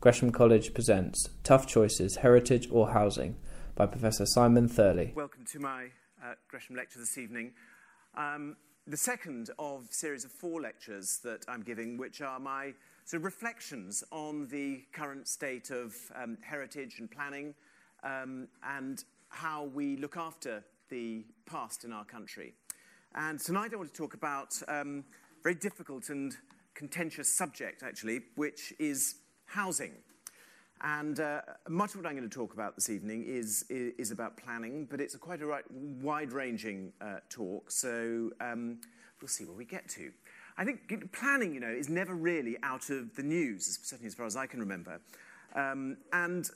Gresham College presents Tough Choices Heritage or Housing by Professor Simon Thurley. Welcome to my uh, Gresham lecture this evening. Um, the second of a series of four lectures that I'm giving, which are my sort of reflections on the current state of um, heritage and planning um, and how we look after the past in our country. And tonight I want to talk about um, a very difficult and contentious subject, actually, which is housing. And uh, much of what I'm going to talk about this evening is, is, is about planning, but it's a quite a right, wide ranging uh, talk, so um, we'll see where we get to. I think planning, you know, is never really out of the news, certainly as far as I can remember. Um, and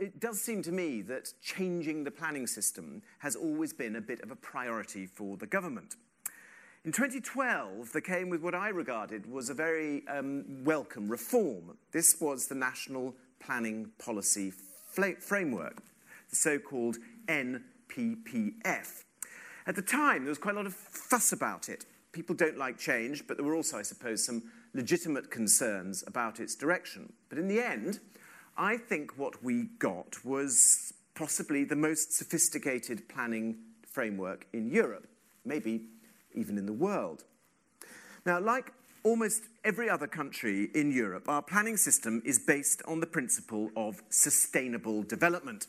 it does seem to me that changing the planning system has always been a bit of a priority for the government. In 2012, there came with what I regarded was a very um, welcome reform. This was the National Planning Policy Framework, the so called NPPF. At the time, there was quite a lot of fuss about it. People don't like change, but there were also, I suppose, some legitimate concerns about its direction. But in the end, I think what we got was possibly the most sophisticated planning framework in Europe, maybe even in the world. Now, like almost every other country in Europe, our planning system is based on the principle of sustainable development.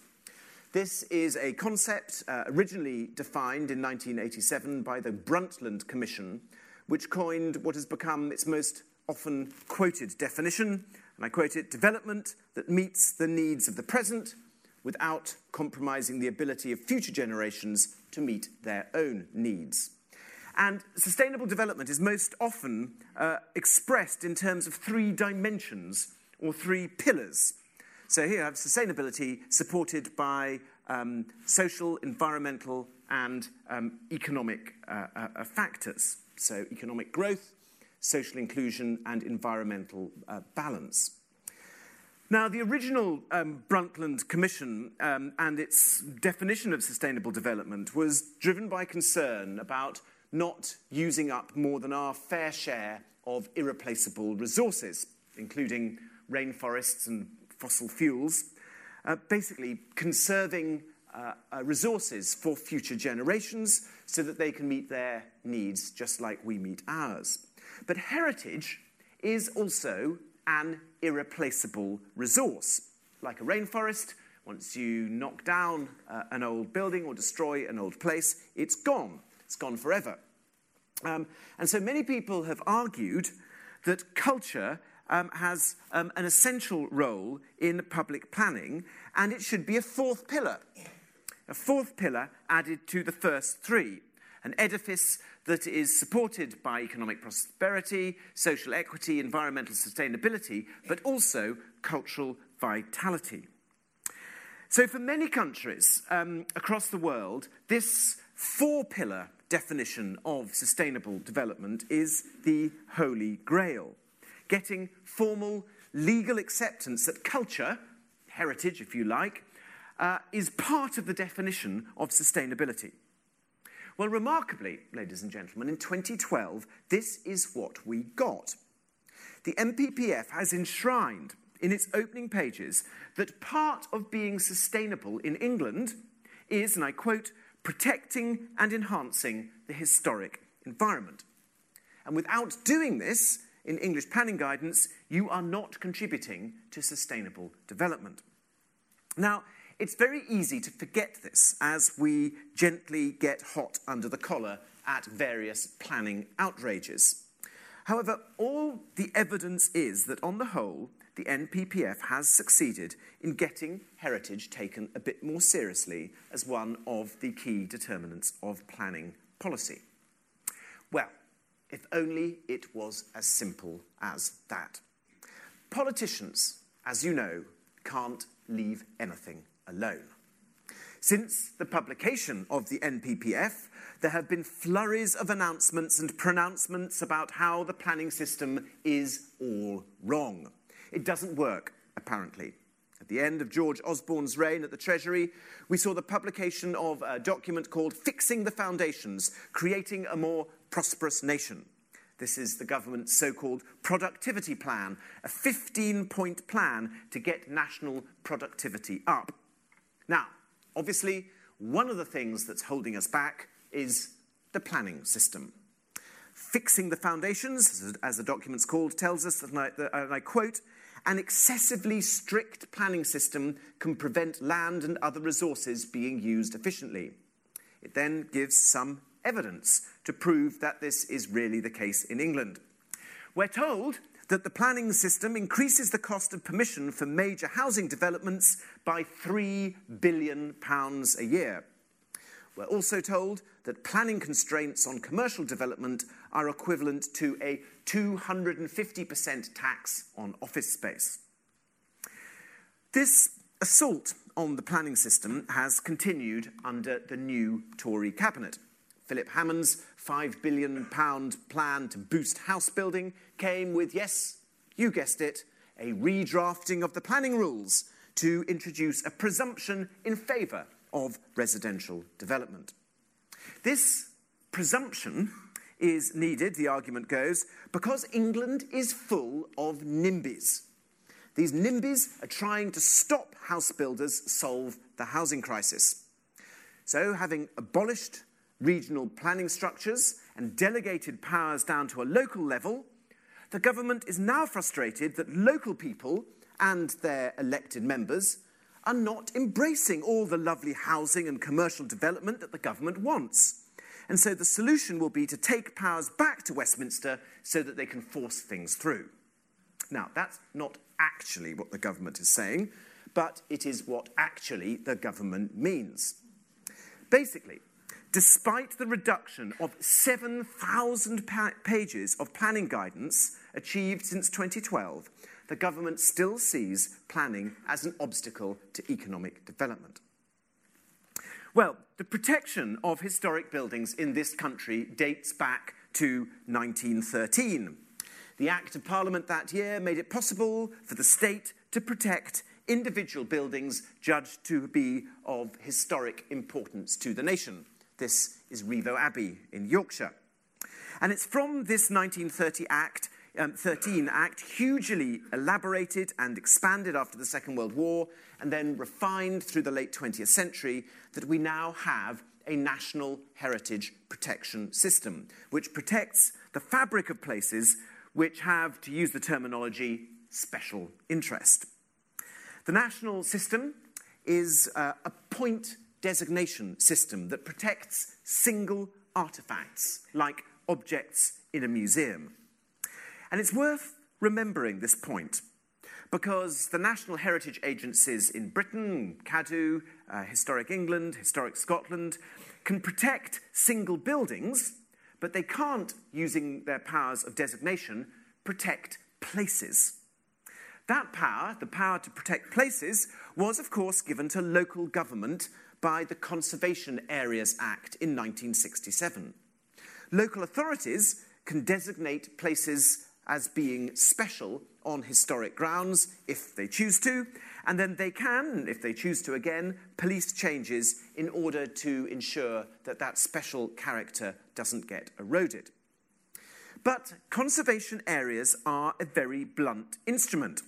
This is a concept uh, originally defined in 1987 by the Brundtland Commission, which coined what has become its most often quoted definition, and I quote it development that meets the needs of the present without compromising the ability of future generations to meet their own needs. And sustainable development is most often uh, expressed in terms of three dimensions or three pillars. So here I have sustainability supported by um, social, environmental, and um, economic uh, uh, factors. So economic growth, social inclusion, and environmental uh, balance. Now, the original um, Brundtland Commission um, and its definition of sustainable development was driven by concern about not using up more than our fair share of irreplaceable resources, including rainforests and fossil fuels, uh, basically conserving uh, uh, resources for future generations so that they can meet their needs just like we meet ours. But heritage is also an irreplaceable resource. Like a rainforest, once you knock down uh, an old building or destroy an old place, it's gone. It's gone forever. Um, and so many people have argued that culture um, has um, an essential role in public planning, and it should be a fourth pillar. A fourth pillar added to the first three. An edifice that is supported by economic prosperity, social equity, environmental sustainability, but also cultural vitality. So, for many countries um, across the world, this four pillar definition of sustainable development is the Holy Grail getting formal legal acceptance that culture, heritage if you like, uh, is part of the definition of sustainability. Well, remarkably, ladies and gentlemen, in 2012, this is what we got. The NPPF has enshrined in its opening pages that part of being sustainable in England is, and I quote, protecting and enhancing the historic environment. And without doing this, in English planning guidance, you are not contributing to sustainable development. Now, it's very easy to forget this as we gently get hot under the collar at various planning outrages. However, all the evidence is that on the whole, the NPPF has succeeded in getting heritage taken a bit more seriously as one of the key determinants of planning policy. Well, if only it was as simple as that. Politicians, as you know, can't leave anything alone. Since the publication of the NPPF, there have been flurries of announcements and pronouncements about how the planning system is all wrong. It doesn't work, apparently. At the end of George Osborne's reign at the Treasury, we saw the publication of a document called Fixing the Foundations Creating a More Prosperous Nation. This is the government's so called productivity plan, a 15 point plan to get national productivity up. Now, obviously, one of the things that's holding us back is the planning system. Fixing the foundations, as the document's called, tells us that, and I, that, and I quote, an excessively strict planning system can prevent land and other resources being used efficiently. It then gives some evidence to prove that this is really the case in England. We're told that the planning system increases the cost of permission for major housing developments by £3 billion a year. We're also told that planning constraints on commercial development are equivalent to a 250% tax on office space. This assault on the planning system has continued under the new Tory cabinet. Philip Hammond's £5 billion plan to boost house building came with, yes, you guessed it, a redrafting of the planning rules to introduce a presumption in favour of residential development. This presumption is needed, the argument goes, because England is full of NIMBYs. These NIMBYs are trying to stop house builders solve the housing crisis. So, having abolished regional planning structures and delegated powers down to a local level, the government is now frustrated that local people and their elected members are not embracing all the lovely housing and commercial development that the government wants. And so the solution will be to take powers back to Westminster so that they can force things through. Now, that's not actually what the government is saying, but it is what actually the government means. Basically, despite the reduction of 7,000 pages of planning guidance achieved since 2012, the government still sees planning as an obstacle to economic development. Well, the protection of historic buildings in this country dates back to 1913. The Act of Parliament that year made it possible for the state to protect individual buildings judged to be of historic importance to the nation. This is Rievaulx Abbey in Yorkshire. And it's from this 1930 Act um, 13 Act, hugely elaborated and expanded after the Second World War, and then refined through the late 20th century, that we now have a national heritage protection system, which protects the fabric of places which have, to use the terminology, special interest. The national system is uh, a point designation system that protects single artifacts, like objects in a museum. And it's worth remembering this point because the national heritage agencies in Britain, Cadw, uh, Historic England, Historic Scotland, can protect single buildings, but they can't, using their powers of designation, protect places. That power, the power to protect places, was of course given to local government by the Conservation Areas Act in 1967. Local authorities can designate places as being special on historic grounds if they choose to, and then they can, if they choose to again, police changes in order to ensure that that special character doesn't get eroded. But conservation areas are a very blunt instrument.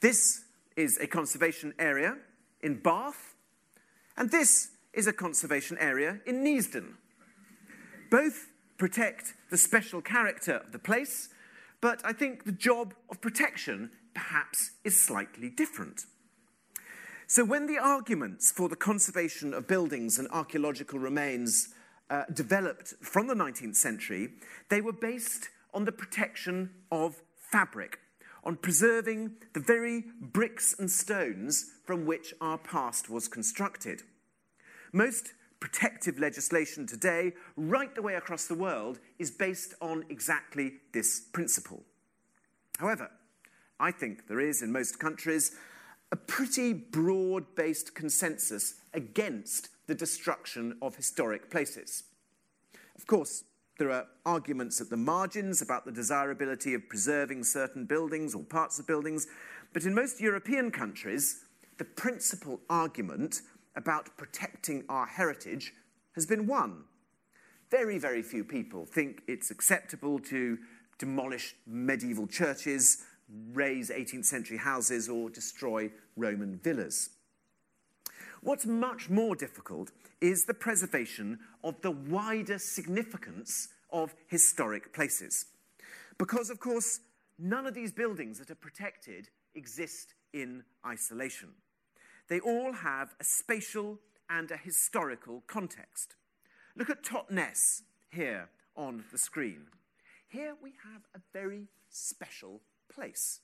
This is a conservation area in Bath, and this is a conservation area in Neasden. Both protect the special character of the place but I think the job of protection perhaps is slightly different. So, when the arguments for the conservation of buildings and archaeological remains uh, developed from the 19th century, they were based on the protection of fabric, on preserving the very bricks and stones from which our past was constructed. Most protective legislation today, right the way across the world, is based on exactly this principle. However, I think there is in most countries a pretty broad based consensus against the destruction of historic places. Of course, there are arguments at the margins about the desirability of preserving certain buildings or parts of buildings, but in most European countries, the principal argument about protecting our heritage has been won. very, very few people think it's acceptable to demolish medieval churches, raise 18th century houses, or destroy Roman villas. What's much more difficult is the preservation of the wider significance of historic places. Because, of course, none of these buildings that are protected exist in isolation. They all have a spatial and a historical context. Look at Totnes here on the screen. Here we have a very special place,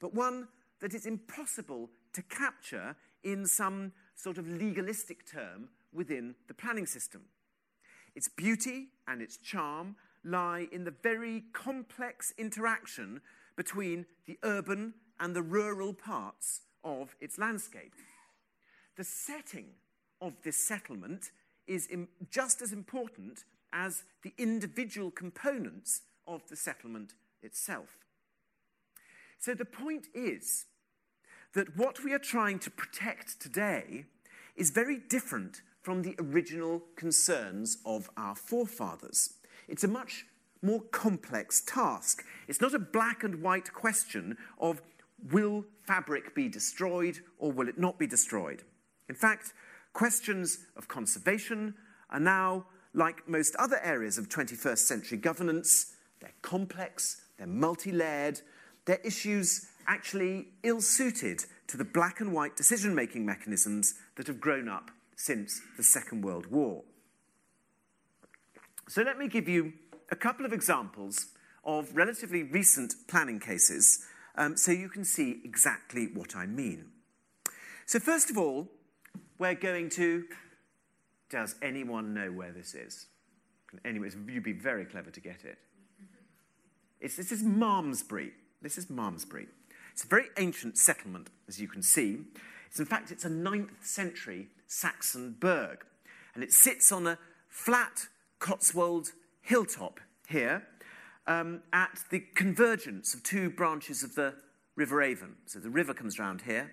but one that is impossible to capture in some sort of legalistic term within the planning system. Its beauty and its charm lie in the very complex interaction between the urban and the rural parts of its landscape. The setting of this settlement is just as important as the individual components of the settlement itself. So the point is that what we are trying to protect today is very different from the original concerns of our forefathers. It's a much more complex task. It's not a black and white question of will fabric be destroyed or will it not be destroyed. In fact, questions of conservation are now, like most other areas of 21st century governance, they're complex, they're multi layered, they're issues actually ill suited to the black and white decision making mechanisms that have grown up since the Second World War. So let me give you a couple of examples of relatively recent planning cases um, so you can see exactly what I mean. So, first of all, we're going to. Does anyone know where this is? Anyways, you'd be very clever to get it. It's, this is Malmesbury. This is Malmesbury. It's a very ancient settlement, as you can see. It's, in fact, it's a 9th century Saxon burg, and it sits on a flat Cotswold hilltop here um, at the convergence of two branches of the River Avon. So the river comes round here,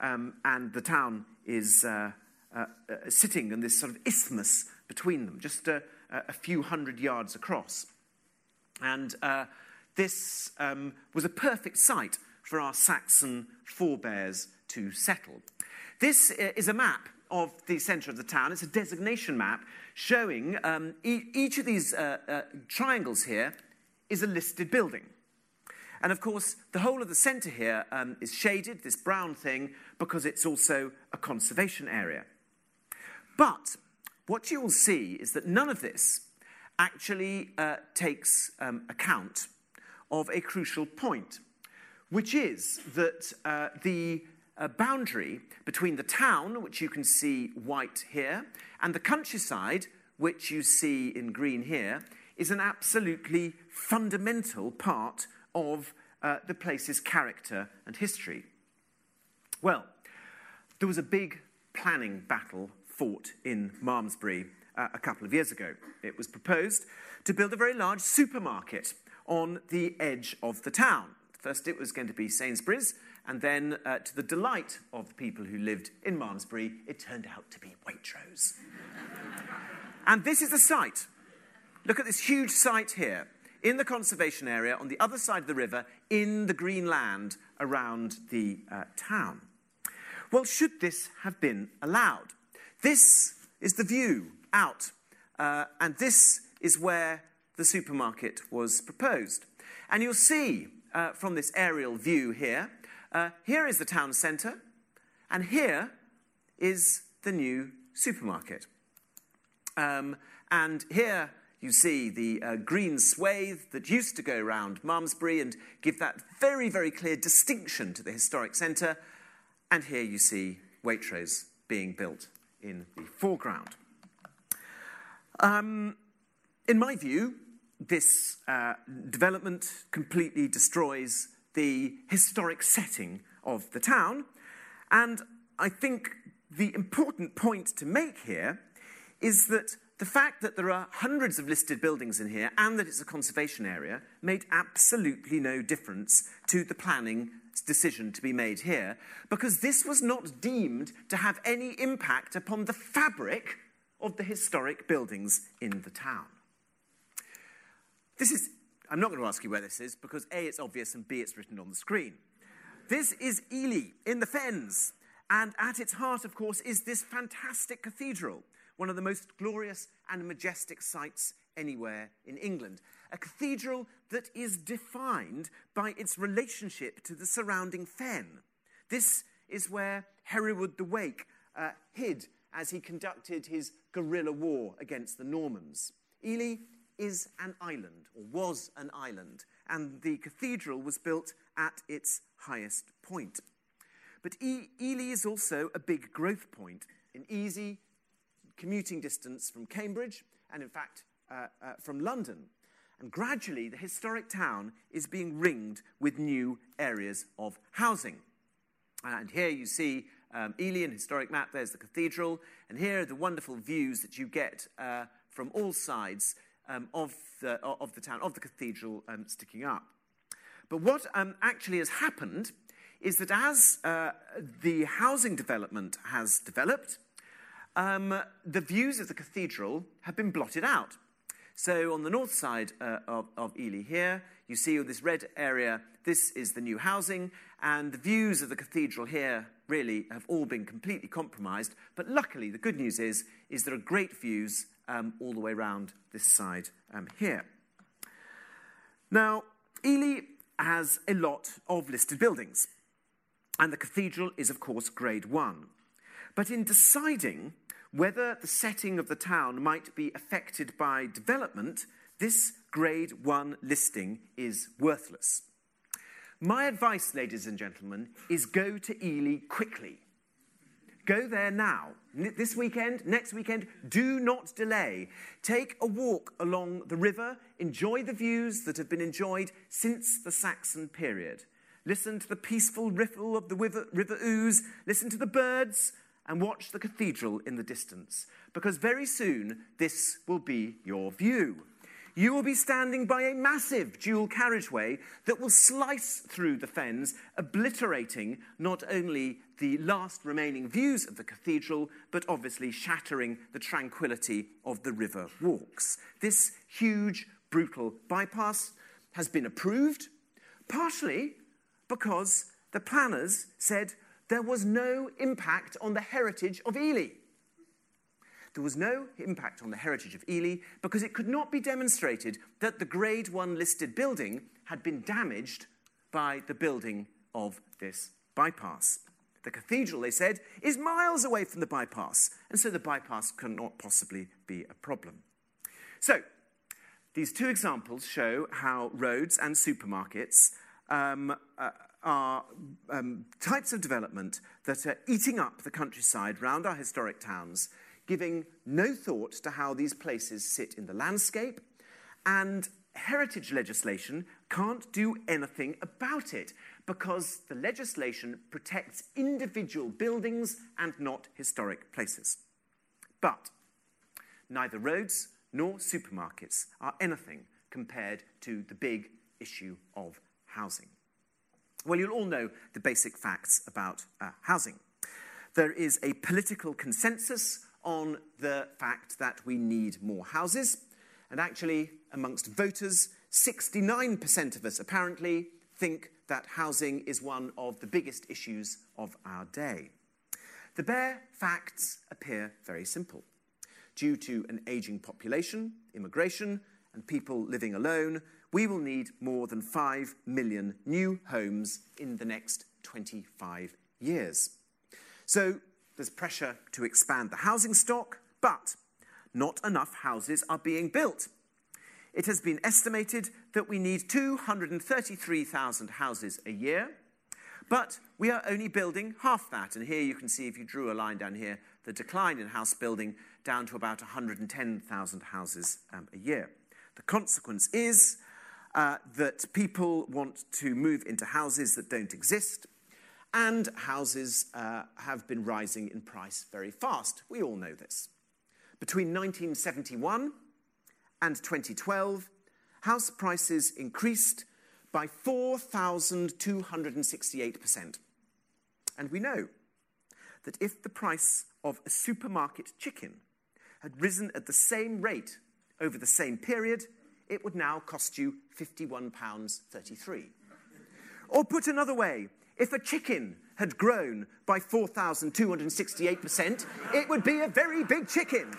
um, and the town is uh, uh, uh, sitting in this sort of isthmus between them, just a, a few hundred yards across. And uh, this um, was a perfect site for our Saxon forebears to settle. This uh, is a map of the centre of the town. It's a designation map showing um, e- each of these uh, triangles here is a listed building. And of course, the whole of the centre here um, is shaded, this brown thing, because it's also a conservation area. But what you will see is that none of this actually uh, takes um, account of a crucial point, which is that uh, the uh, boundary between the town, which you can see white here, and the countryside, which you see in green here, is an absolutely fundamental part of uh, the place's character and history. Well, there was a big planning battle fought in Malmesbury uh, a couple of years ago. It was proposed to build a very large supermarket on the edge of the town. First, it was going to be Sainsbury's, and then, uh, to the delight of the people who lived in Malmesbury, it turned out to be Waitrose. and this is the site. Look at this huge site here in the conservation area on the other side of the river in the green land around the uh, town. Well, should this have been allowed? This is the view out, uh, and this is where the supermarket was proposed. And you'll see uh, from this aerial view here, uh, here is the town centre, and here is the new supermarket. Um, and here you see the uh, green swathe that used to go around Malmesbury and give that very, very clear distinction to the historic centre. And here you see Waitrose being built in the foreground. Um, in my view, this uh, development completely destroys the historic setting of the town. And I think the important point to make here is that the fact that there are hundreds of listed buildings in here and that it's a conservation area made absolutely no difference to the planning decision to be made here because this was not deemed to have any impact upon the fabric of the historic buildings in the town. This is, I'm not going to ask you where this is because A, it's obvious, and B, it's written on the screen. This is Ely in the Fens. And at its heart, of course, is this fantastic cathedral, one of the most glorious and majestic sights anywhere in England. A cathedral that is defined by its relationship to the surrounding fen. This is where Hereward the Wake uh, hid as he conducted his guerrilla war against the Normans. Ely is an island, or was an island, and the cathedral was built at its highest point. But e- Ely is also a big growth point, an easy commuting distance from Cambridge, and in fact, uh, uh, from London. And gradually, the historic town is being ringed with new areas of housing. And here you see um, Ely, an historic map. There's the cathedral. And here are the wonderful views that you get uh, from all sides um, of, the, of the town, of the cathedral um, sticking up. But what um, actually has happened is that as uh, the housing development has developed, um, the views of the cathedral have been blotted out. So on the north side uh, of, of Ely here, you see this red area, this is the new housing, and the views of the cathedral here really have all been completely compromised. But luckily, the good news is, is there are great views um, all the way around this side um, here. Now, Ely has a lot of listed buildings, and the cathedral is, of course, grade one. But in deciding whether the setting of the town might be affected by development, this grade one listing is worthless. My advice, ladies and gentlemen, is go to Ely quickly. Go there now. This weekend, next weekend, do not delay. Take a walk along the river, enjoy the views that have been enjoyed since the Saxon period. Listen to the peaceful ripple of the river, river Ouse, listen to the birds, and watch the cathedral in the distance, because very soon this will be your view. You will be standing by a massive dual carriageway that will slice through the fens, obliterating not only the last remaining views of the cathedral, but obviously shattering the tranquility of the river walks. This huge, brutal bypass has been approved, partially because the planners said there was no impact on the heritage of Ely. There was no impact on the heritage of Ely because it could not be demonstrated that the Grade 1 listed building had been damaged by the building of this bypass. The cathedral, they said, is miles away from the bypass, and so the bypass cannot possibly be a problem. So, these two examples show how roads and supermarkets um, uh, are um, types of development that are eating up the countryside round our historic towns, giving no thought to how these places sit in the landscape, and heritage legislation can't do anything about it because the legislation protects individual buildings and not historic places. But neither roads nor supermarkets are anything compared to the big issue of housing. Well, you'll all know the basic facts about uh, housing. There is a political consensus on the fact that we need more houses, and actually, amongst voters, 69% of us apparently think that housing is one of the biggest issues of our day. The bare facts appear very simple. Due to an aging population, immigration, and people living alone, we will need more than 5 million new homes in the next 25 years. So there's pressure to expand the housing stock, but not enough houses are being built. It has been estimated that we need 233,000 houses a year, but we are only building half that. And here you can see, if you drew a line down here, the decline in house building down to about 110,000 houses um, a year. The consequence is uh, that people want to move into houses that don't exist, and houses uh, have been rising in price very fast. We all know this. Between 1971 and 2012, house prices increased by 4,268%. And we know that if the price of a supermarket chicken had risen at the same rate over the same period, it would now cost you £51.33. Or put another way, if a chicken had grown by 4,268%, it would be a very big chicken.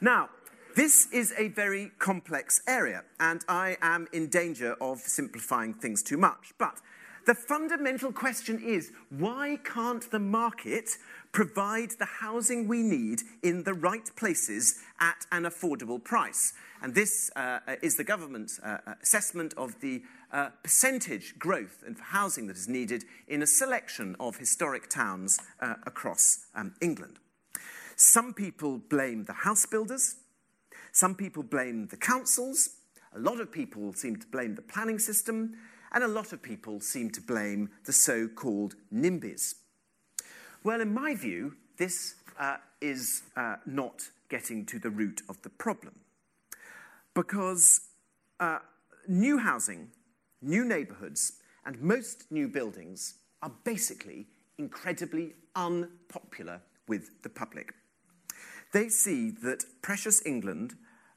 Now, this is a very complex area, and I am in danger of simplifying things too much. But the fundamental question is why can't the market provide the housing we need in the right places at an affordable price? And this uh, is the government's uh, assessment of the uh, percentage growth in housing that is needed in a selection of historic towns uh, across um, England. Some people blame the house builders, some people blame the councils, a lot of people seem to blame the planning system, and a lot of people seem to blame the so called NIMBYs. Well, in my view, this uh, is uh, not getting to the root of the problem. Because uh, new housing, new neighbourhoods, and most new buildings are basically incredibly unpopular with the public. They see that precious England,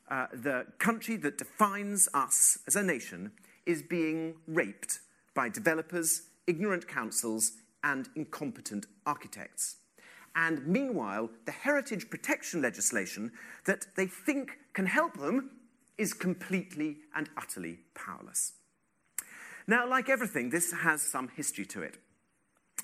uh, the country that defines us as a nation, is being raped by developers, ignorant councils, and incompetent architects. And meanwhile, the heritage protection legislation that they think can help them is completely and utterly powerless. Now, like everything, this has some history to it.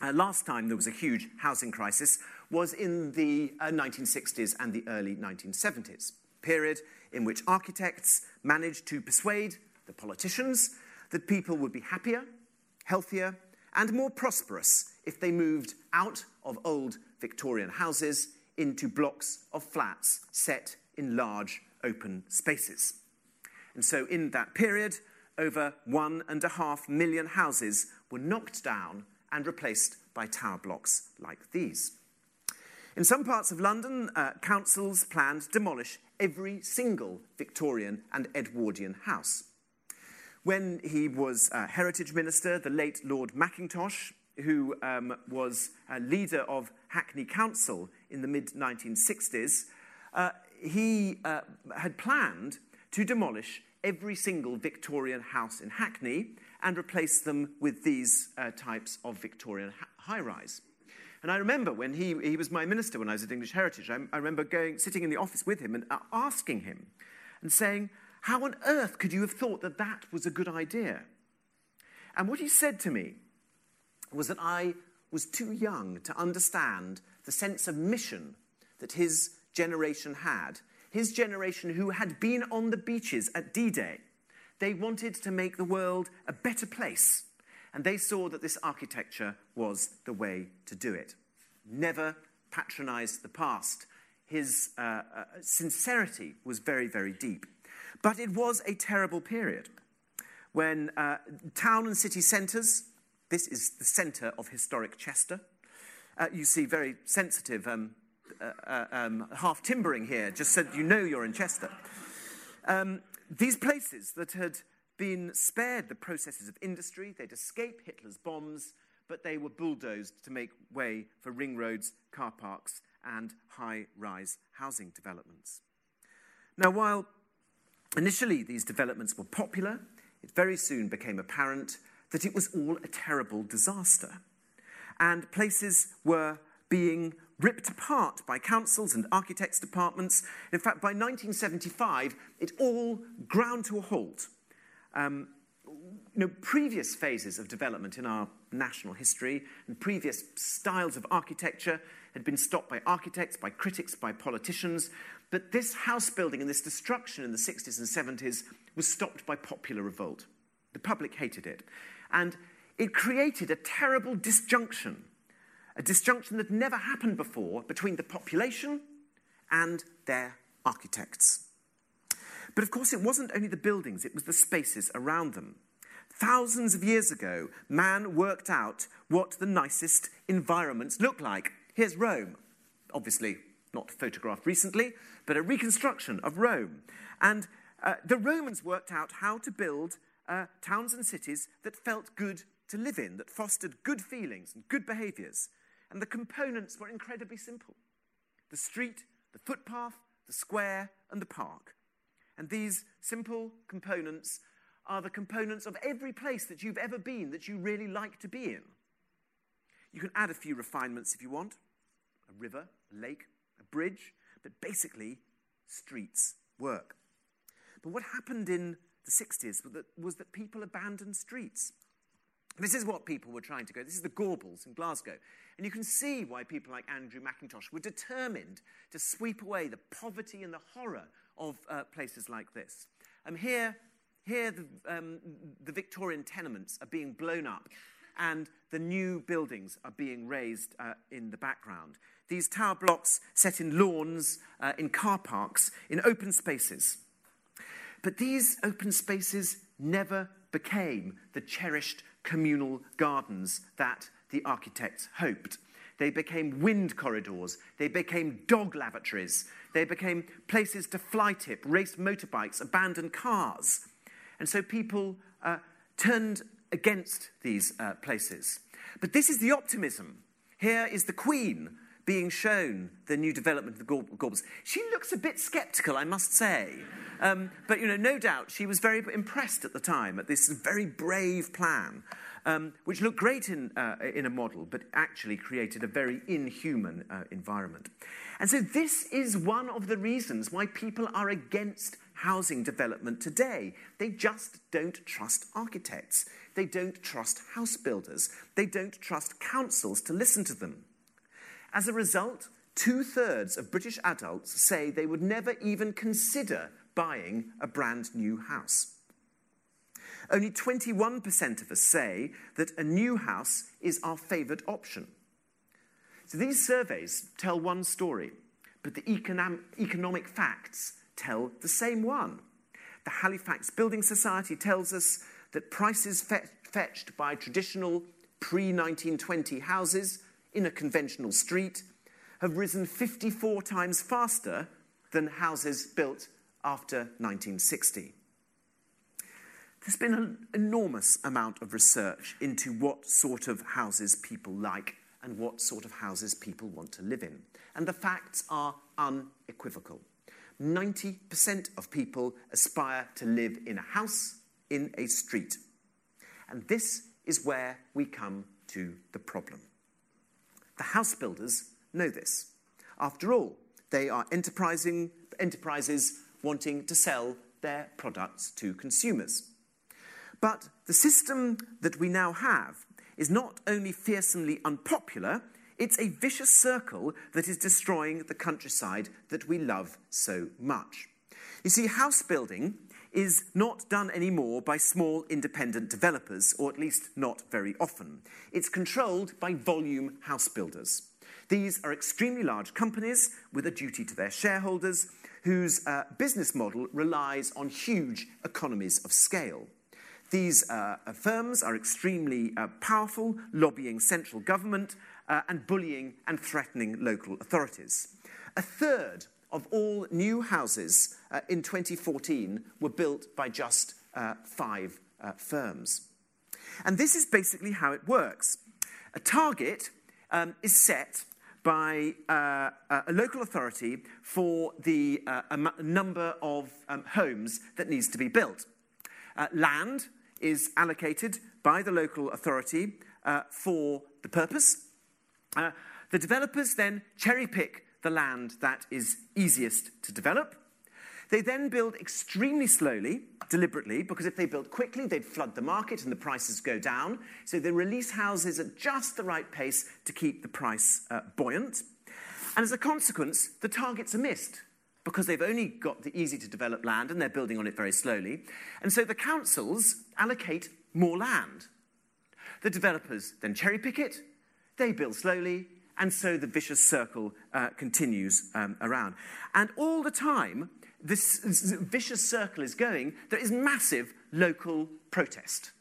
Uh, last time there was a huge housing crisis was in the uh, 1960s and the early 1970s, period in which architects managed to persuade the politicians that people would be happier, healthier, and more prosperous if they moved out of old Victorian houses into blocks of flats set in large open spaces. And so, in that period, over one and a half million houses were knocked down and replaced by tower blocks like these. In some parts of London, uh, councils planned to demolish every single Victorian and Edwardian house. When he was Heritage Minister, the late Lord McIntosh, who um, was a leader of Hackney Council in the mid 1960s, uh, he uh, had planned to demolish every single Victorian house in Hackney and replace them with these uh, types of Victorian high rise. And I remember when he, he was my minister when I was at English Heritage, I, I remember going, sitting in the office with him and uh, asking him and saying, How on earth could you have thought that that was a good idea? And what he said to me was that I was too young to understand the sense of mission that his generation had. His generation, who had been on the beaches at D Day, they wanted to make the world a better place. And they saw that this architecture was the way to do it. Never patronize the past. His uh, uh, sincerity was very, very deep. But it was a terrible period when uh, town and city centres, this is the centre of historic Chester. Uh, you see very sensitive um, uh, uh, um, half timbering here, just so you know you're in Chester. Um, these places that had been spared the processes of industry, they'd escape Hitler's bombs, but they were bulldozed to make way for ring roads, car parks, and high rise housing developments. Now, while initially these developments were popular, it very soon became apparent that it was all a terrible disaster. And places were being ripped apart by councils and architects' departments. In fact, by 1975, it all ground to a halt. Um, you know, previous phases of development in our national history and previous styles of architecture had been stopped by architects, by critics, by politicians. But this house building and this destruction in the 60s and 70s was stopped by popular revolt. The public hated it. And it created a terrible disjunction a disjunction that never happened before between the population and their architects. But of course, it wasn't only the buildings, it was the spaces around them. Thousands of years ago, man worked out what the nicest environments look like. Here's Rome, obviously not photographed recently, but a reconstruction of Rome. And uh, the Romans worked out how to build uh, towns and cities that felt good to live in, that fostered good feelings and good behaviors. And the components were incredibly simple the street, the footpath, the square, and the park. And these simple components are the components of every place that you've ever been that you really like to be in. You can add a few refinements if you want a river, a lake, bridge, but basically, streets work. But what happened in the 60s was that, people abandoned streets. This is what people were trying to go. This is the Gorbals in Glasgow. And you can see why people like Andrew McIntosh were determined to sweep away the poverty and the horror of uh, places like this. Um, here, here the, um, the Victorian tenements are being blown up and the new buildings are being raised uh, in the background. These tower blocks set in lawns, uh, in car parks, in open spaces. But these open spaces never became the cherished communal gardens that the architects hoped. They became wind corridors. They became dog lavatories. They became places to fly tip, race motorbikes, abandon cars. And so people uh, turned against these uh, places. But this is the optimism. Here is the Queen being shown the new development of the Gorbals. She looks a bit sceptical, I must say. Um, but, you know, no doubt she was very impressed at the time at this very brave plan, um, which looked great in, uh, in a model, but actually created a very inhuman uh, environment. And so this is one of the reasons why people are against housing development today. They just don't trust architects. They don't trust house builders. They don't trust councils to listen to them. As a result, two thirds of British adults say they would never even consider buying a brand new house. Only 21% of us say that a new house is our favourite option. So these surveys tell one story, but the economic, economic facts tell the same one. The Halifax Building Society tells us that prices fetched by traditional pre 1920 houses in a conventional street have risen 54 times faster than houses built after 1960. There's been an enormous amount of research into what sort of houses people like and what sort of houses people want to live in. And the facts are unequivocal. 90% of people aspire to live in a house in a street. And this is where we come to the problem. The house builders know this. After all, they are enterprising, enterprises wanting to sell their products to consumers. But the system that we now have is not only fearsomely unpopular, it's a vicious circle that is destroying the countryside that we love so much. You see, house building is not done anymore by small independent developers, or at least not very often. It's controlled by volume house builders. These are extremely large companies with a duty to their shareholders, whose uh, business model relies on huge economies of scale. These uh, firms are extremely uh, powerful, lobbying central government uh, and bullying and threatening local authorities. A third of all new houses uh, in 2014 were built by just uh, five uh, firms. And this is basically how it works. A target um, is set by uh, a local authority for the uh, number of um, homes that needs to be built. Uh, land is allocated by the local authority uh, for the purpose. Uh, the developers then cherry pick the land that is easiest to develop. They then build extremely slowly, deliberately, because if they built quickly, they'd flood the market and the prices go down. So they release houses at just the right pace to keep the price uh, buoyant. And as a consequence, the targets are missed because they've only got the easy to develop land and they're building on it very slowly. And so the councils allocate more land. The developers then cherry pick it, they build slowly, and so the vicious circle uh, continues um, around. And all the time, this, vicious circle is going, there is massive local protest.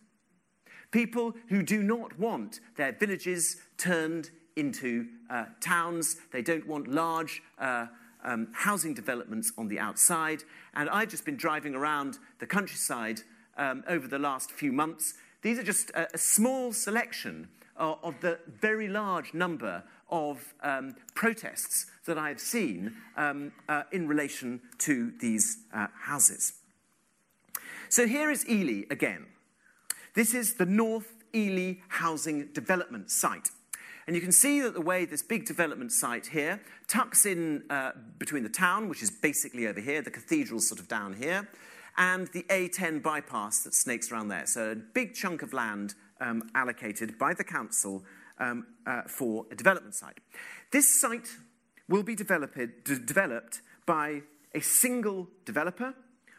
People who do not want their villages turned into uh, towns, they don't want large uh, um, housing developments on the outside. And I've just been driving around the countryside um, over the last few months. These are just a, a small selection uh, of the very large number of um, protests that I've seen um, uh, in relation to these uh, houses. So here is Ely again. This is the North Ely Housing Development Site. And you can see that the way this big development site here tucks in uh, between the town, which is basically over here, the cathedral's sort of down here, and the A10 bypass that snakes around there. So a big chunk of land um, allocated by the council um, uh, for a development site. This site will be developed, d- developed by a single developer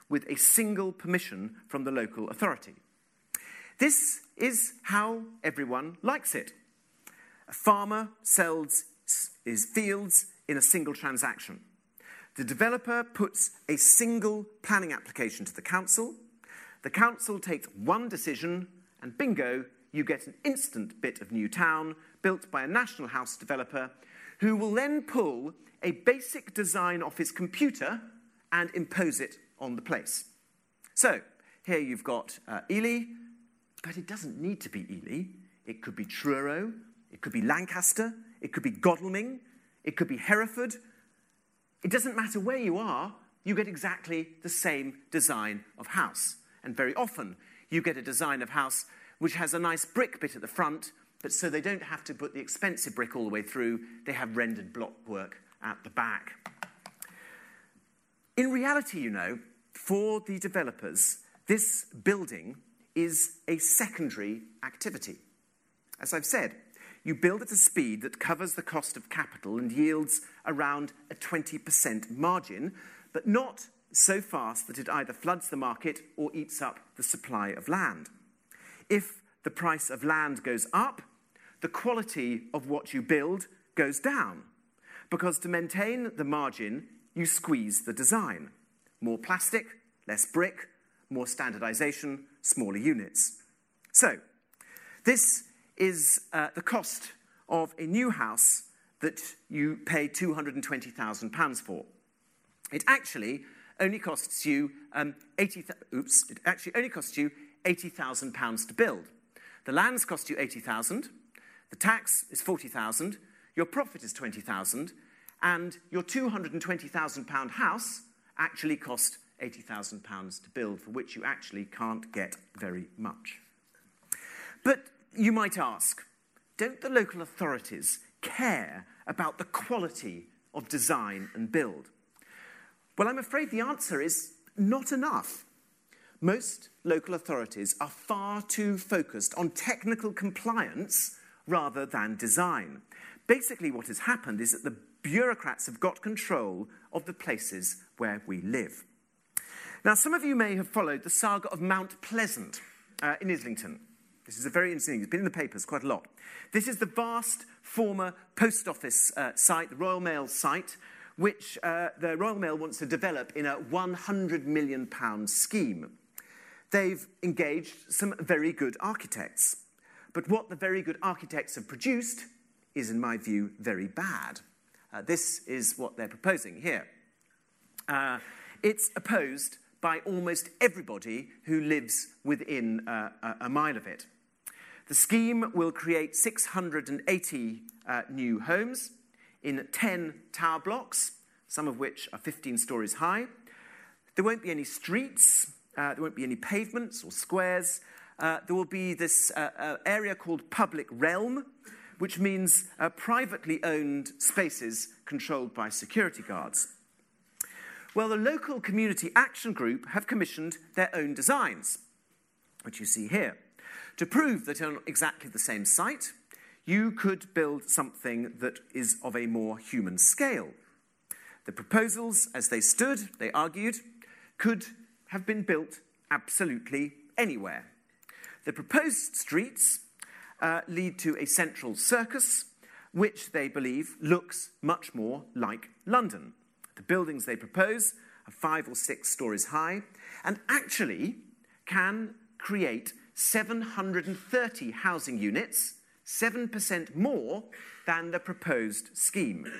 with a single permission from the local authority. This is how everyone likes it. A farmer sells his fields in a single transaction. The developer puts a single planning application to the council. The council takes one decision, and bingo, you get an instant bit of new town built by a national house developer who will then pull a basic design off his computer and impose it on the place. So, here you've got uh, Ely, but it doesn't need to be Ely. It could be Truro, it could be Lancaster, it could be Godalming, it could be Hereford. It doesn't matter where you are, you get exactly the same design of house. And very often, you get a design of house which has a nice brick bit at the front, but so they don't have to put the expensive brick all the way through, they have rendered block work at the back. In reality, you know, for the developers, this building is a secondary activity. As I've said, you build at a speed that covers the cost of capital and yields around a 20% margin, but not so fast that it either floods the market or eats up the supply of land. If the price of land goes up, the quality of what you build goes down, because to maintain the margin, you squeeze the design. More plastic, less brick, more standardization, smaller units. So, this is uh, the cost of a new house that you pay £220,000 for. It actually only costs you um, 80, oops, it actually only costs you £80,000 to build. The lands cost you 80,000, the tax is 40,000, your profit is 20,000, and your £220,000 house actually cost £80,000 to build, for which you actually can't get very much. But you might ask, don't the local authorities care about the quality of design and build? Well, I'm afraid the answer is not enough. Most local authorities are far too focused on technical compliance rather than design. Basically, what has happened is that the bureaucrats have got control of the places where we live. Now, some of you may have followed the saga of Mount Pleasant uh, in Islington. This is a very interesting. It's been in the papers quite a lot. This is the vast former post office uh, site, the Royal Mail site, which uh, the Royal Mail wants to develop in a £100 million scheme. They've engaged some very good architects. But what the very good architects have produced is, in my view, very bad. Uh, this is what they're proposing here. Uh, it's opposed by almost everybody who lives within uh, a mile of it. The scheme will create 680 uh, new homes in 10 tower blocks, some of which are 15 stories high. There won't be any streets, uh, there won't be any pavements or squares. Uh, there will be this uh, uh, area called public realm, which means privately owned spaces controlled by security guards. Well, the local community action group have commissioned their own designs, which you see here. To prove that on exactly the same site, you could build something that is of a more human scale. The proposals, as they stood, they argued, could have been built absolutely anywhere. The proposed streets uh, lead to a central circus, which they believe looks much more like London. The buildings they propose are five or six stories high and actually can create 730 housing units, 7% more than the proposed scheme.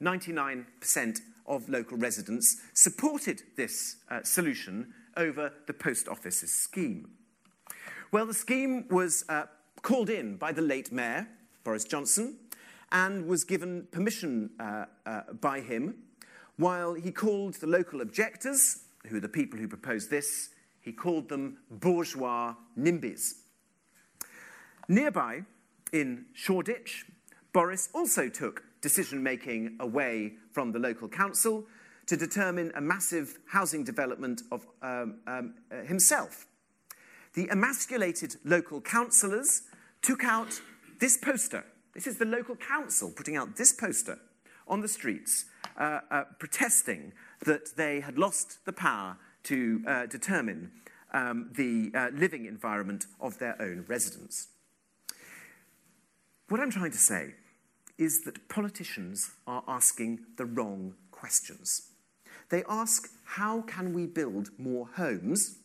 99% of local residents supported this uh, solution over the post office's scheme. Well, the scheme was uh, called in by the late mayor, Boris Johnson, and was given permission uh, uh, by him, while he called the local objectors, who are the people who proposed this, he called them bourgeois NIMBYs. Nearby, in Shoreditch, Boris also took decision making away from the local council to determine a massive housing development of um, um, uh, himself. The emasculated local councillors took out this poster. This is the local council putting out this poster on the streets, uh, uh, protesting that they had lost the power to uh, determine um, the uh, living environment of their own residents. What I'm trying to say is that politicians are asking the wrong questions. They ask, how can we build more homes?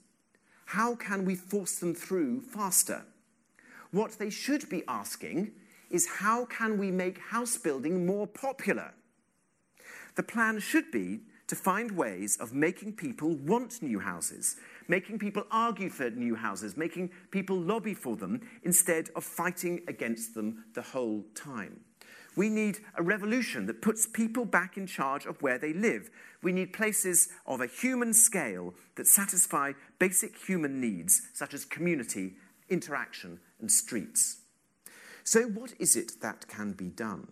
How can we force them through faster? What they should be asking is, how can we make house building more popular? The plan should be to find ways of making people want new houses, making people argue for new houses, making people lobby for them, instead of fighting against them the whole time. We need a revolution that puts people back in charge of where they live. We need places of a human scale that satisfy basic human needs, such as community, interaction, and streets. So, what is it that can be done?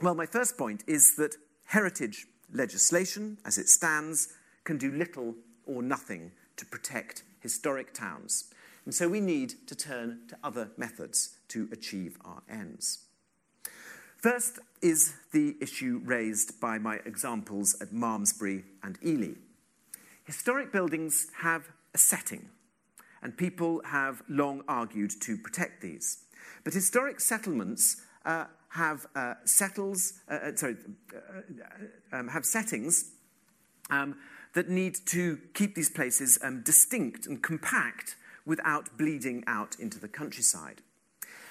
Well, my first point is that heritage legislation, as it stands, can do little or nothing to protect historic towns. And so we need to turn to other methods to achieve our ends. First is the issue raised by my examples at Malmesbury and Ely. Historic buildings have a setting, and people have long argued to protect these. But historic settlements uh, have uh, settles, uh, uh sorry, uh, um, have settings um, that need to keep these places um, distinct and compact without bleeding out into the countryside.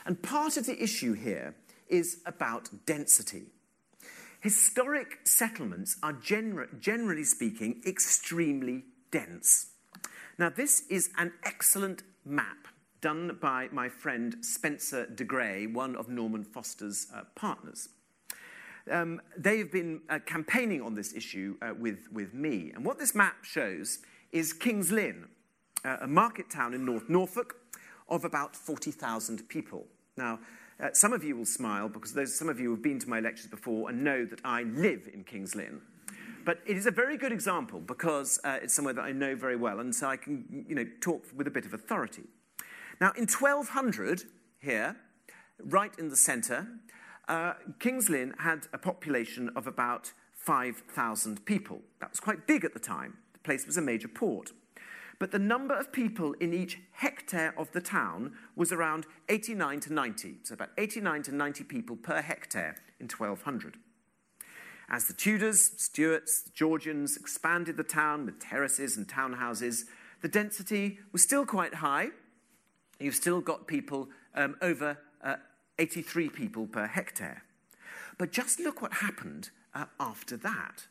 And part of the issue here is about density. Historic settlements are gener- generally speaking extremely dense. Now, this is an excellent map done by my friend Spencer de Grey, one of Norman Foster's uh, partners. Um, they've been uh, campaigning on this issue uh, with, with me. And what this map shows is King's Lynn, uh, a market town in North Norfolk of about 40,000 people. Now, uh, some of you will smile because those, some of you have been to my lectures before and know that I live in King's Lynn. But it is a very good example because uh, it's somewhere that I know very well, and so I can you know, talk with a bit of authority. Now, in 1200, here, right in the centre, uh, King's Lynn had a population of about 5,000 people. That was quite big at the time. The place was a major port. But the number of people in each hectare of the town was around 89 to 90, so about 89 to 90 people per hectare in 1200. As the Tudors, Stuarts, the Georgians expanded the town with terraces and townhouses, the density was still quite high. You've still got people um, over uh, 83 people per hectare. But just look what happened uh, after that.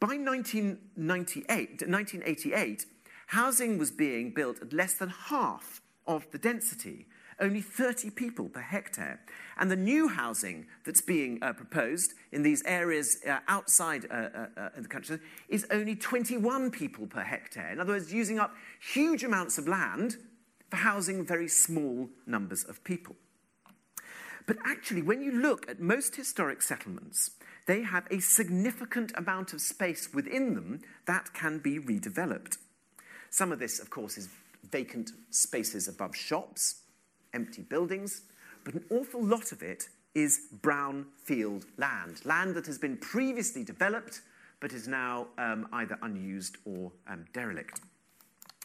By 1998, 1988, Housing was being built at less than half of the density, only 30 people per hectare. And the new housing that's being uh, proposed in these areas uh, outside uh, uh, uh the country is only 21 people per hectare. In other words, using up huge amounts of land for housing very small numbers of people. But actually, when you look at most historic settlements, they have a significant amount of space within them that can be redeveloped. Some of this, of course, is vacant spaces above shops, empty buildings, but an awful lot of it is brownfield land, land that has been previously developed but is now um, either unused or um, derelict.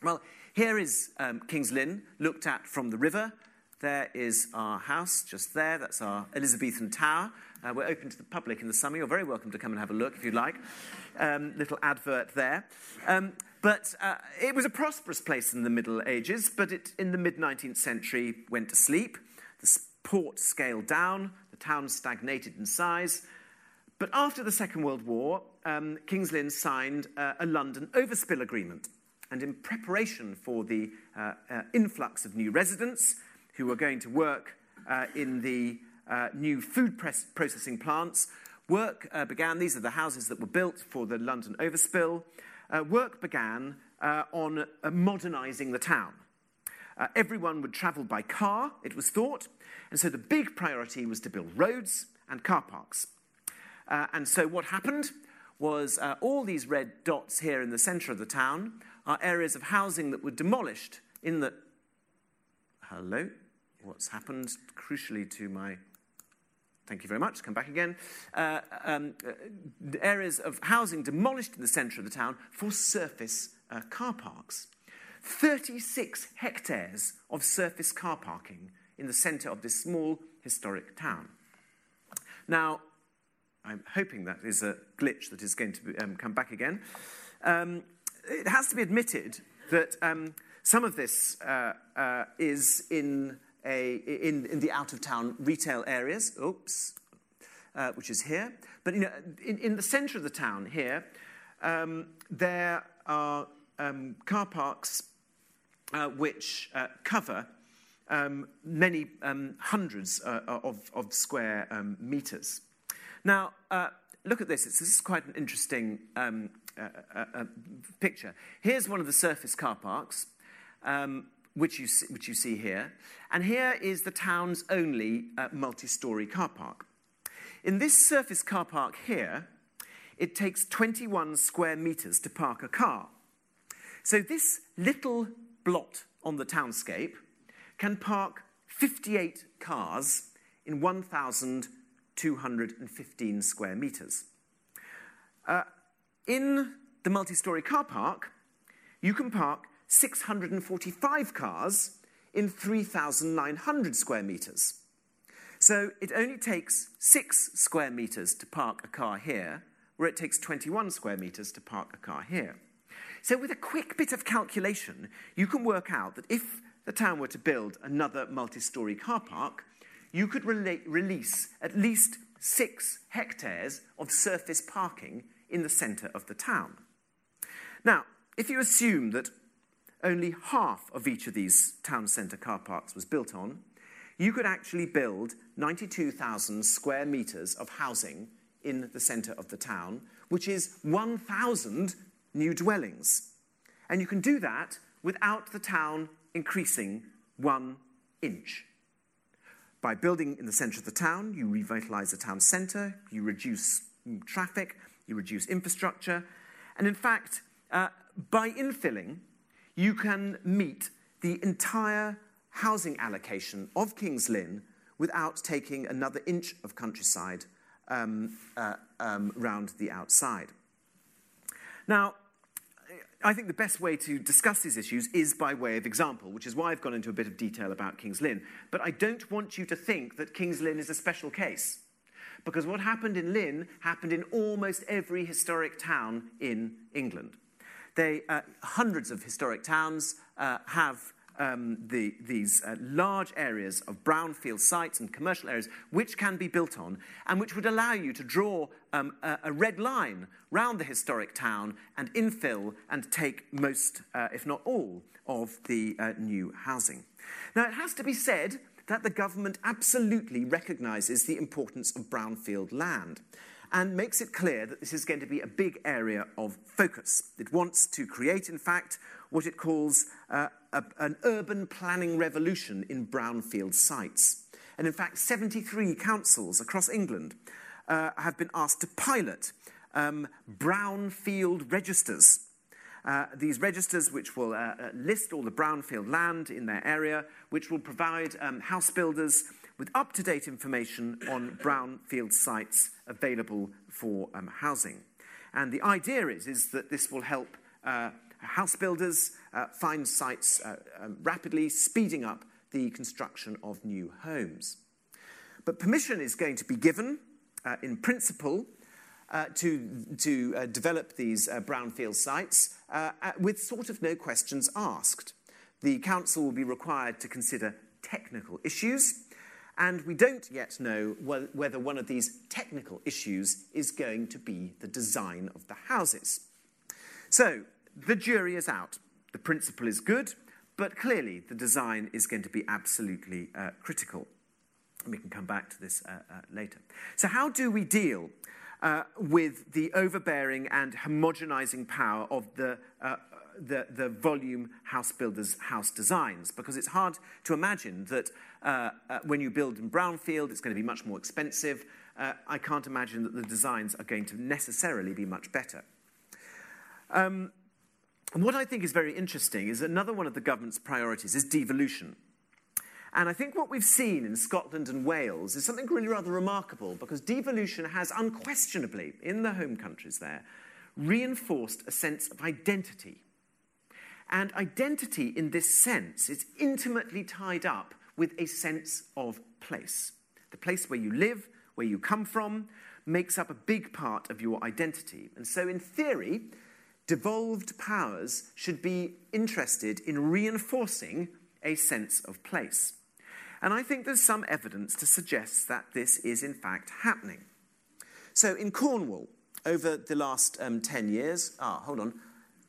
Well, here is um, King's Lynn, looked at from the river. There is our house just there. That's our Elizabethan tower. Uh, we're open to the public in the summer. You're very welcome to come and have a look if you'd like. Um, little advert there. Um, but uh, it was a prosperous place in the Middle Ages, but it, in the mid 19th century, went to sleep. The port scaled down, the town stagnated in size. But after the Second World War, um, King's Lynn signed uh, a London overspill agreement. And in preparation for the uh, uh influx of new residents, who were going to work uh, in the uh, new food press- processing plants. Work began, these are the houses that were built for the London overspill. Uh, work began uh, on modernising the town. everyone would travel by car, it was thought, and so the big priority was to build roads and car parks. and so what happened was all these red dots here in the centre of the town are areas of housing that were demolished in the. Hello? What's happened crucially to my. Thank you very much. Come back again. Uh, um, uh, areas of housing demolished in the centre of the town for surface uh, car parks. 36 hectares of surface car parking in the centre of this small historic town. Now, I'm hoping that is a glitch that is going to be, um, come back again. Um, it has to be admitted that um, some of this uh, uh, is in, a, in, in the out of town retail areas, oops, uh, which is here. But you know, in, in the centre of the town here, um, there are um, car parks uh, which uh, cover um, many um, hundreds uh, of, of, square um, meters. Now, look at this. It's, this is quite an interesting um, uh, uh, uh, picture. Here's one of the surface car parks, um, which, you see, which you see here. And here is the town's only uh, multi story car park. In this surface car park here, it takes 21 square meters to park a car. So this little blot on the townscape can park 58 cars in 1,215 square meters. Uh, in the multi story car park, you can park 645 cars in 3,900 square metres. So it only takes six square metres to park a car here, where it takes 21 square metres to park a car here. So, with a quick bit of calculation, you can work out that if the town were to build another multi story car park, you could release at least six hectares of surface parking in the centre of the town. Now, if you assume that only half of each of these town centre car parks was built on, you could actually build 92,000 square metres of housing in the centre of the town, which is 1,000 new dwellings. And you can do that without the town increasing one inch. By building in the centre of the town, you revitalise the town centre, you reduce traffic, you reduce infrastructure, and in fact, uh, by infilling, you can meet the entire housing allocation of King's Lynn without taking another inch of countryside um, uh, um, round the outside. Now, I think the best way to discuss these issues is by way of example, which is why I've gone into a bit of detail about King's Lynn. But I don't want you to think that King's Lynn is a special case. Because what happened in Lynn happened in almost every historic town in England. They, uh, hundreds of historic towns uh, have um, the, these uh, large areas of brownfield sites and commercial areas which can be built on and which would allow you to draw um, a, a, red line round the historic town and infill and take most, uh, if not all, of the uh, new housing. Now, it has to be said that the government absolutely recognises the importance of brownfield land and makes it clear that this is going to be a big area of focus. It wants to create, in fact, what it calls uh, a, an urban planning revolution in brownfield sites. And in fact, 73 councils across England uh, have been asked to pilot um, brownfield registers uh, these registers, which will uh, uh, list all the brownfield land in their area, which will provide um, house builders with up to date information on brownfield sites available for um, housing. And the idea is, is that this will help uh, house builders uh, find sites um, rapidly, speeding up the construction of new homes. But permission is going to be given, in principle, uh, to, to uh, develop these uh, brownfield sites uh, uh, with sort of no questions asked. The council will be required to consider technical issues, and we don't yet know whether one of these technical issues is going to be the design of the houses. So, the jury is out. The principle is good, but clearly, the design is going to be absolutely uh, critical. We can come back to this uh, uh, later. So, how do we deal uh, with the overbearing and homogenizing power of the, uh, the, the, volume house builders' house designs? Because it's hard to imagine that uh, uh, when you build in brownfield, it's going to be much more expensive. I can't imagine that the designs are going to necessarily be much better. Um, what I think is very interesting is another one of the government's priorities is devolution. And I think what we've seen in Scotland and Wales is something really rather remarkable because devolution has unquestionably, in the home countries there, reinforced a sense of identity. And identity in this sense is intimately tied up with a sense of place. The place where you live, where you come from, makes up a big part of your identity. And so, in theory, devolved powers should be interested in reinforcing a sense of place. And I think there's some evidence to suggest that this is in fact happening. So in Cornwall, over the last um, 10 years, ah, hold on,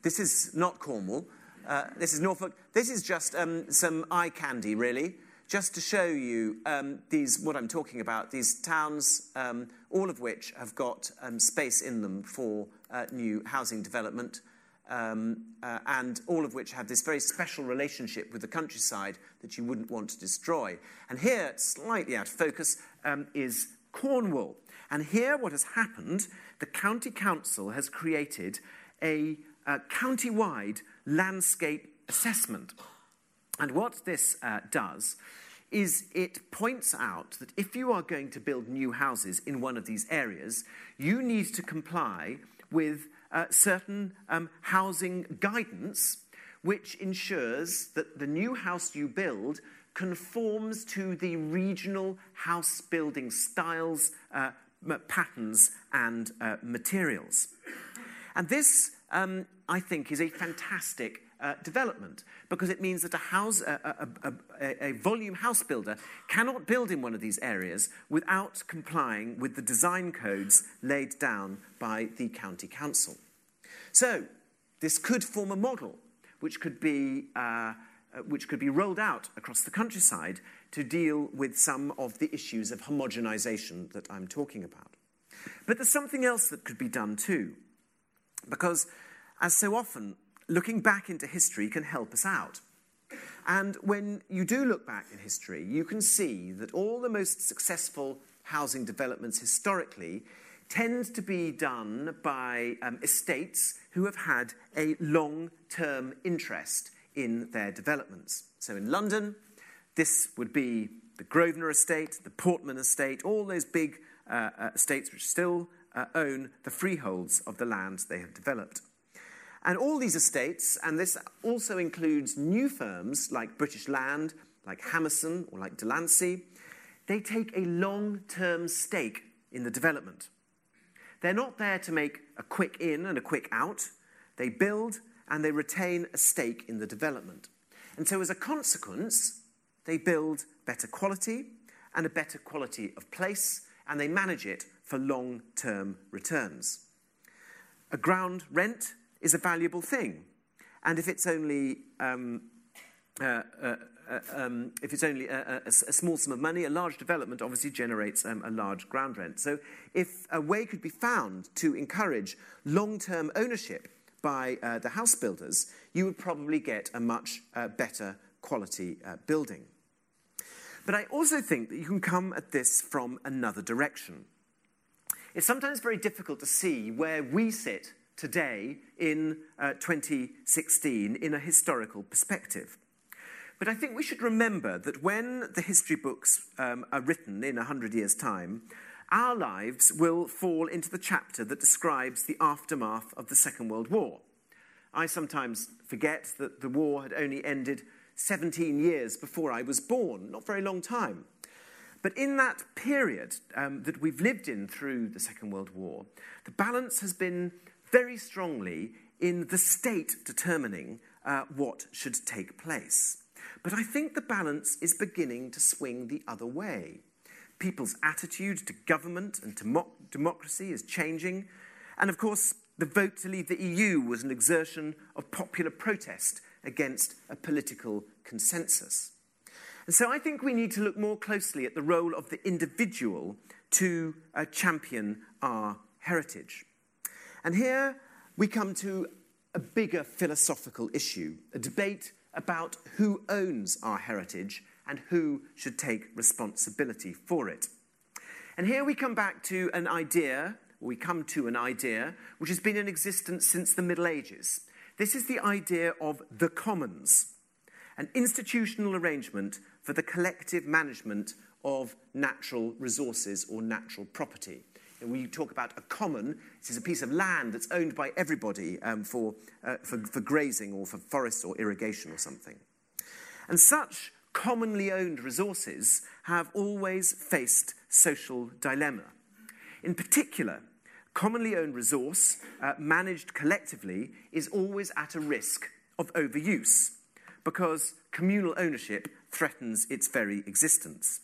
this is not Cornwall, uh, this is Norfolk. This is just um, some eye candy, really, just to show you um, these, what I'm talking about, these towns, um, all of which have got um, space in them for uh, new housing development um, uh, and all of which have this very special relationship with the countryside that you wouldn't want to destroy. And here, slightly out of focus, um, is Cornwall. And here, what has happened, the County Council has created a, a county-wide landscape assessment. And what this uh, does is it points out that if you are going to build new houses in one of these areas, you need to comply with uh, certain um, housing guidance which ensures that the new house you build conforms to the regional house building styles, uh, patterns, and uh, materials. And this, um, I think, is a fantastic uh, development because it means that a, house, a, a, a, a, volume house builder cannot build in one of these areas without complying with the design codes laid down by the county council. So, this could form a model which could be, uh, uh, which could be rolled out across the countryside to deal with some of the issues of homogenization that I'm talking about. But there's something else that could be done too, because as so often, looking back into history can help us out. And when you do look back in history, you can see that all the most successful housing developments historically tend to be done by um, estates who have had a long term interest in their developments. So in London, this would be the Grosvenor estate, the Portman estate, all those big uh, uh, estates which still uh, own the freeholds of the land they have developed. And all these estates, and this also includes new firms like British Land, like Hammerson, or like Delancey, they take a long term stake in the development. They're not there to make a quick in and a quick out. They build and they retain a stake in the development. And so, as a consequence, they build better quality and a better quality of place, and they manage it for long term returns. A ground rent is a valuable thing. And if it's only um, uh, uh, uh, um, if it's only a, a, a, small sum of money, a large development obviously generates um, a large ground rent. So, if a way could be found to encourage long term ownership by uh, the house builders, you would probably get a much uh, better quality uh, building. But I also think that you can come at this from another direction. It's sometimes very difficult to see where we sit today in uh, 2016 in a historical perspective. But I think we should remember that when the history books um, are written in 100 years' time, our lives will fall into the chapter that describes the aftermath of the Second World War. I sometimes forget that the war had only ended 17 years before I was born, not very long time. But in that period um, that we've lived in through the Second World War, the balance has been very strongly in the state determining uh, what should take place. But I think the balance is beginning to swing the other way. People's attitude to government and to democracy is changing. And of course, the vote to leave the EU was an exertion of popular protest against a political consensus. And so I think we need to look more closely at the role of the individual to uh, champion our heritage. And here we come to a bigger philosophical issue, a debate about who owns our heritage and who should take responsibility for it. And here we come back to an idea, we come to an idea which has been in existence since the Middle Ages. This is the idea of the commons, an institutional arrangement for the collective management of natural resources or natural property. And we talk about a common, this is a piece of land that's owned by everybody um, for, uh, for, for grazing or for forests or irrigation or something. And such commonly owned resources have always faced social dilemma. In particular, commonly owned resource uh, managed collectively is always at a risk of overuse because communal ownership threatens its very existence.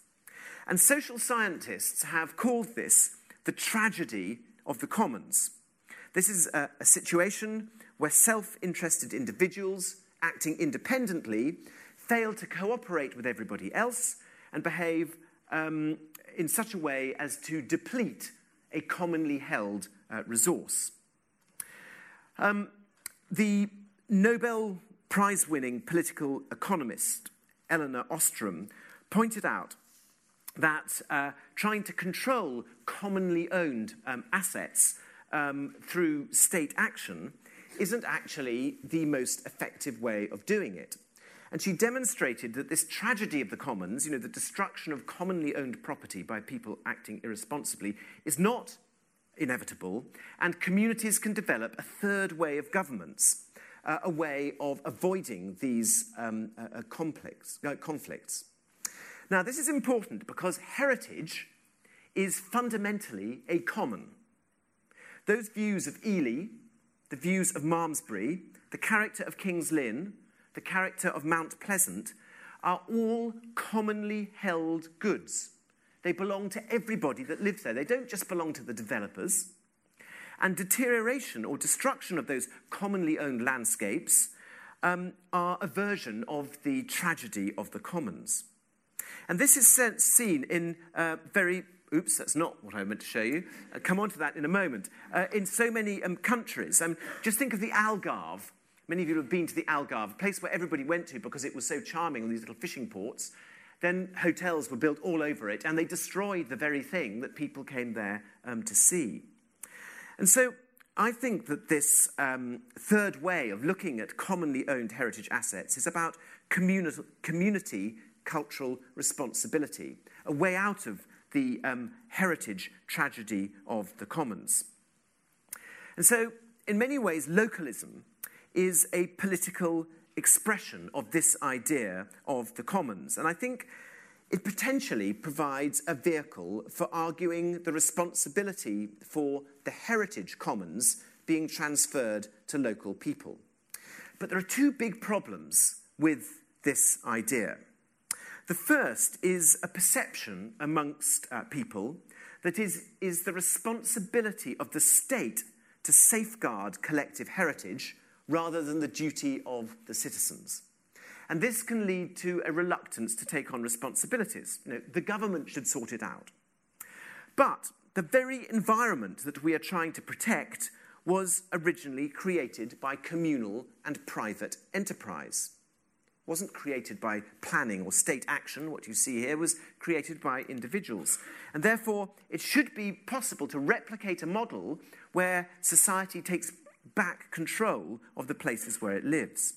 And social scientists have called this the tragedy of the commons. This is a, a situation where self interested individuals acting independently fail to cooperate with everybody else and behave um, in such a way as to deplete a commonly held uh, resource. Um, the Nobel Prize winning political economist Elinor Ostrom pointed out that uh, trying to control commonly owned um, assets um, through state action isn't actually the most effective way of doing it. And she demonstrated that this tragedy of the commons, you know, the destruction of commonly owned property by people acting irresponsibly, is not inevitable, and communities can develop a third way of governments, uh, a way of avoiding these um, uh, uh uh, conflicts. Now, this is important because heritage is fundamentally a common. Those views of Ely, the views of Malmesbury, the character of King's Lynn, the character of Mount Pleasant, are all commonly held goods. They belong to everybody that lives there. They don't just belong to the developers. And deterioration or destruction of those commonly owned landscapes um, are a version of the tragedy of the commons. And this is seen in uh, very Oops, that's not what I meant to show you. I'll come on to that in a moment. Uh, in so many um, countries, um, just think of the Algarve. Many of you have been to the Algarve, a place where everybody went to because it was so charming, all these little fishing ports. Then hotels were built all over it, and they destroyed the very thing that people came there um, to see. And so I think that this um, third way of looking at commonly owned heritage assets is about communi- community cultural responsibility, a way out of the um, heritage tragedy of the commons. And so, in many ways, localism is a political expression of this idea of the commons. And I think it potentially provides a vehicle for arguing the responsibility for the heritage commons being transferred to local people. But there are two big problems with this idea. The first is a perception amongst uh, people that is, is the responsibility of the state to safeguard collective heritage rather than the duty of the citizens. And this can lead to a reluctance to take on responsibilities. You know, the government should sort it out. But the very environment that we are trying to protect was originally created by communal and private enterprise wasn't created by planning or state action. What you see here was created by individuals. And therefore, it should be possible to replicate a model where society takes back control of the places where it lives.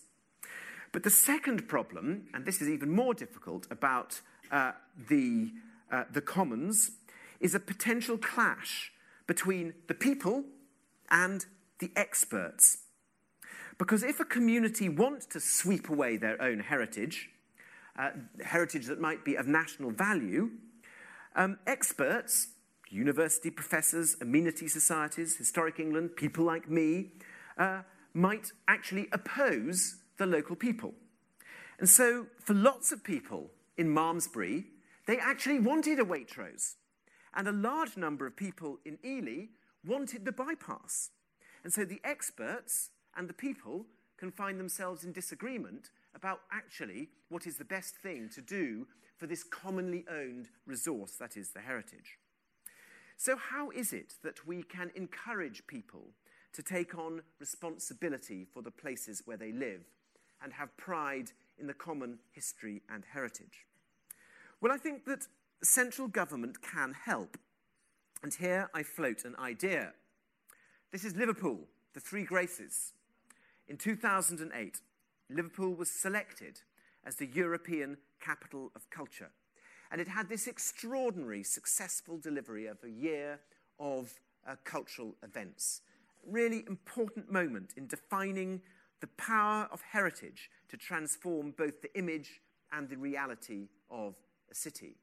But the second problem, and this is even more difficult about uh, the, uh, the commons, is a potential clash between the people and the experts. Because if a community wants to sweep away their own heritage, uh, heritage that might be of national value, um, experts, university professors, amenity societies, Historic England, people like me, uh, might actually oppose the local people. And so, for lots of people in Malmesbury, they actually wanted a Waitrose. And a large number of people in Ely wanted the bypass. And so the experts and the people can find themselves in disagreement about actually what is the best thing to do for this commonly owned resource that is the heritage. So, how is it that we can encourage people to take on responsibility for the places where they live and have pride in the common history and heritage? Well, I think that central government can help. And here I float an idea. This is Liverpool, the Three Graces. In 2008, Liverpool was selected as the European Capital of Culture. And it had this extraordinary successful delivery of a year of uh, cultural events. Really important moment in defining the power of heritage to transform both the image and the reality of a city.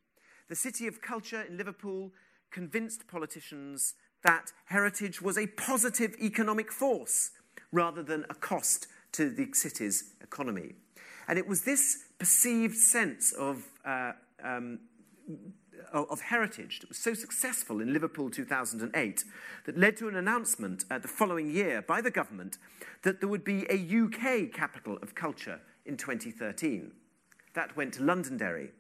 The City of Culture in Liverpool convinced politicians that heritage was a positive economic force rather than a cost to the city's economy. And it was this perceived sense of, uh, um, of heritage that was so successful in Liverpool 2008 that led to an announcement uh, the following year by the government that there would be a UK capital of culture in 2013. That went to Londonderry.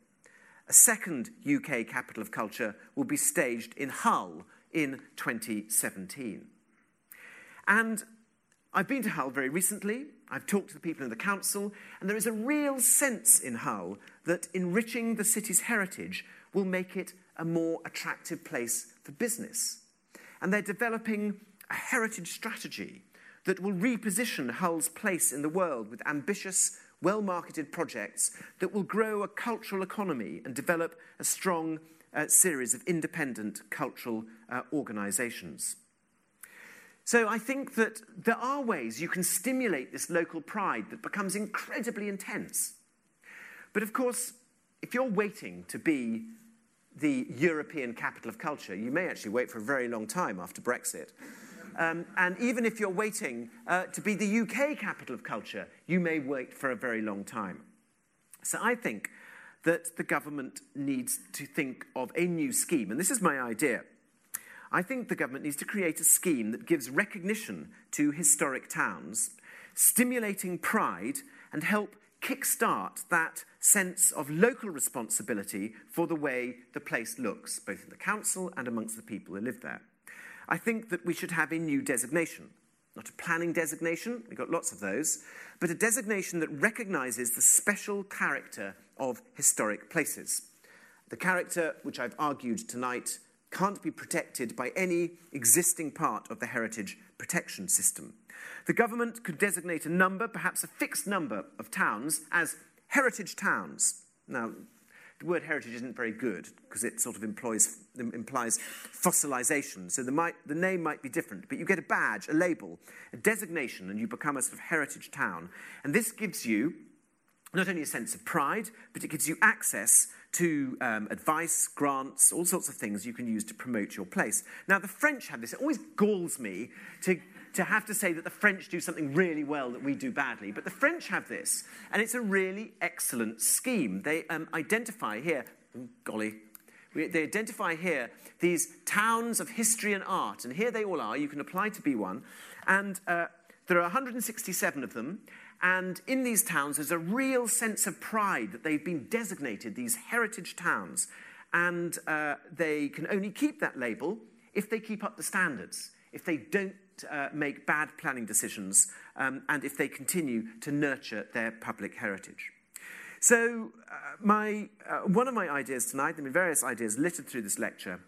A second UK capital of culture will be staged in Hull in 2017. And I've been to Hull very recently. I've talked to the people in the council, and there is a real sense in Hull that enriching the city's heritage will make it a more attractive place for business. And they're developing a heritage strategy that will reposition Hull's place in the world with ambitious, well marketed projects that will grow a cultural economy and develop a strong uh, series of independent cultural uh, organisations. So I think that there are ways you can stimulate this local pride that becomes incredibly intense. But of course, if you're waiting to be the European capital of culture, you may actually wait for a very long time after Brexit. Um, and even if you're waiting uh, to be the UK capital of culture, you may wait for a very long time. So I think that the government needs to think of a new scheme. And this is my idea. I think the government needs to create a scheme that gives recognition to historic towns, stimulating pride, and help kickstart that sense of local responsibility for the way the place looks, both in the council and amongst the people who live there. I think that we should have a new designation. Not a planning designation, we've got lots of those, but a designation that recognises the special character of historic places. The character which I've argued tonight can't be protected by any existing part of the heritage protection system. The government could designate a number, perhaps a fixed number, of towns as heritage towns. Now, the word heritage isn't very good because it sort of employs, implies fossilization. So the, might, the name might be different, but you get a badge, a label, a designation, and you become a sort of heritage town. And this gives you not only a sense of pride, but it gives you access to um, advice, grants, all sorts of things you can use to promote your place. Now, the French have this. It always galls me to, to have to say that the French do something really well that we do badly. But the French have this, and it's a really excellent scheme. They um, identify here, oh, golly, they identify here these towns of history and art, and here they all are. You can apply to be one. And uh, there are 167 of them, and in these towns, there's a real sense of pride that they've been designated these heritage towns. And uh, they can only keep that label if they keep up the standards, if they don't uh, make bad planning decisions, um, and if they continue to nurture their public heritage. So, uh, my, uh, one of my ideas tonight, there have been various ideas littered through this lecture,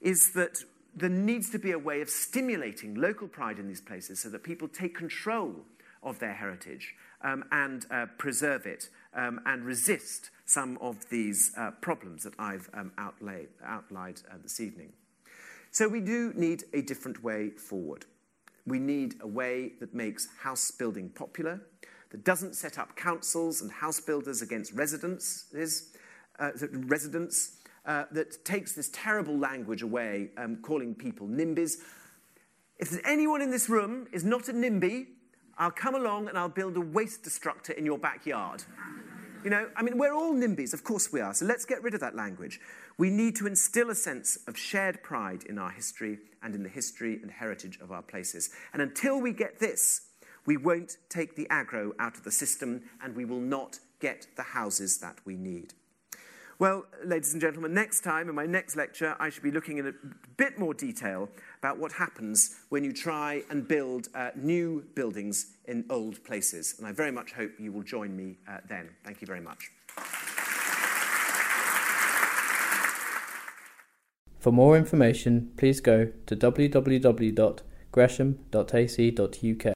is that there needs to be a way of stimulating local pride in these places so that people take control of their heritage um, and uh, preserve it um, and resist some of these uh, problems that I've um, outlay, outlined uh, this evening. So we do need a different way forward. We need a way that makes house building popular, that doesn't set up councils and house builders against residents, uh, residents uh, that takes this terrible language away, um, calling people NIMBYs. If there's anyone in this room is not a NIMBY, I'll come along and I'll build a waste destructor in your backyard. You know, I mean, we're all NIMBYs, of course we are, so let's get rid of that language. We need to instill a sense of shared pride in our history and in the history and heritage of our places. And until we get this, we won't take the aggro out of the system, and we will not get the houses that we need. Well, ladies and gentlemen, next time in my next lecture, I should be looking in a bit more detail about what happens when you try and build uh, new buildings in old places. And I very much hope you will join me uh, then. Thank you very much. For more information, please go to www.gresham.ac.uk.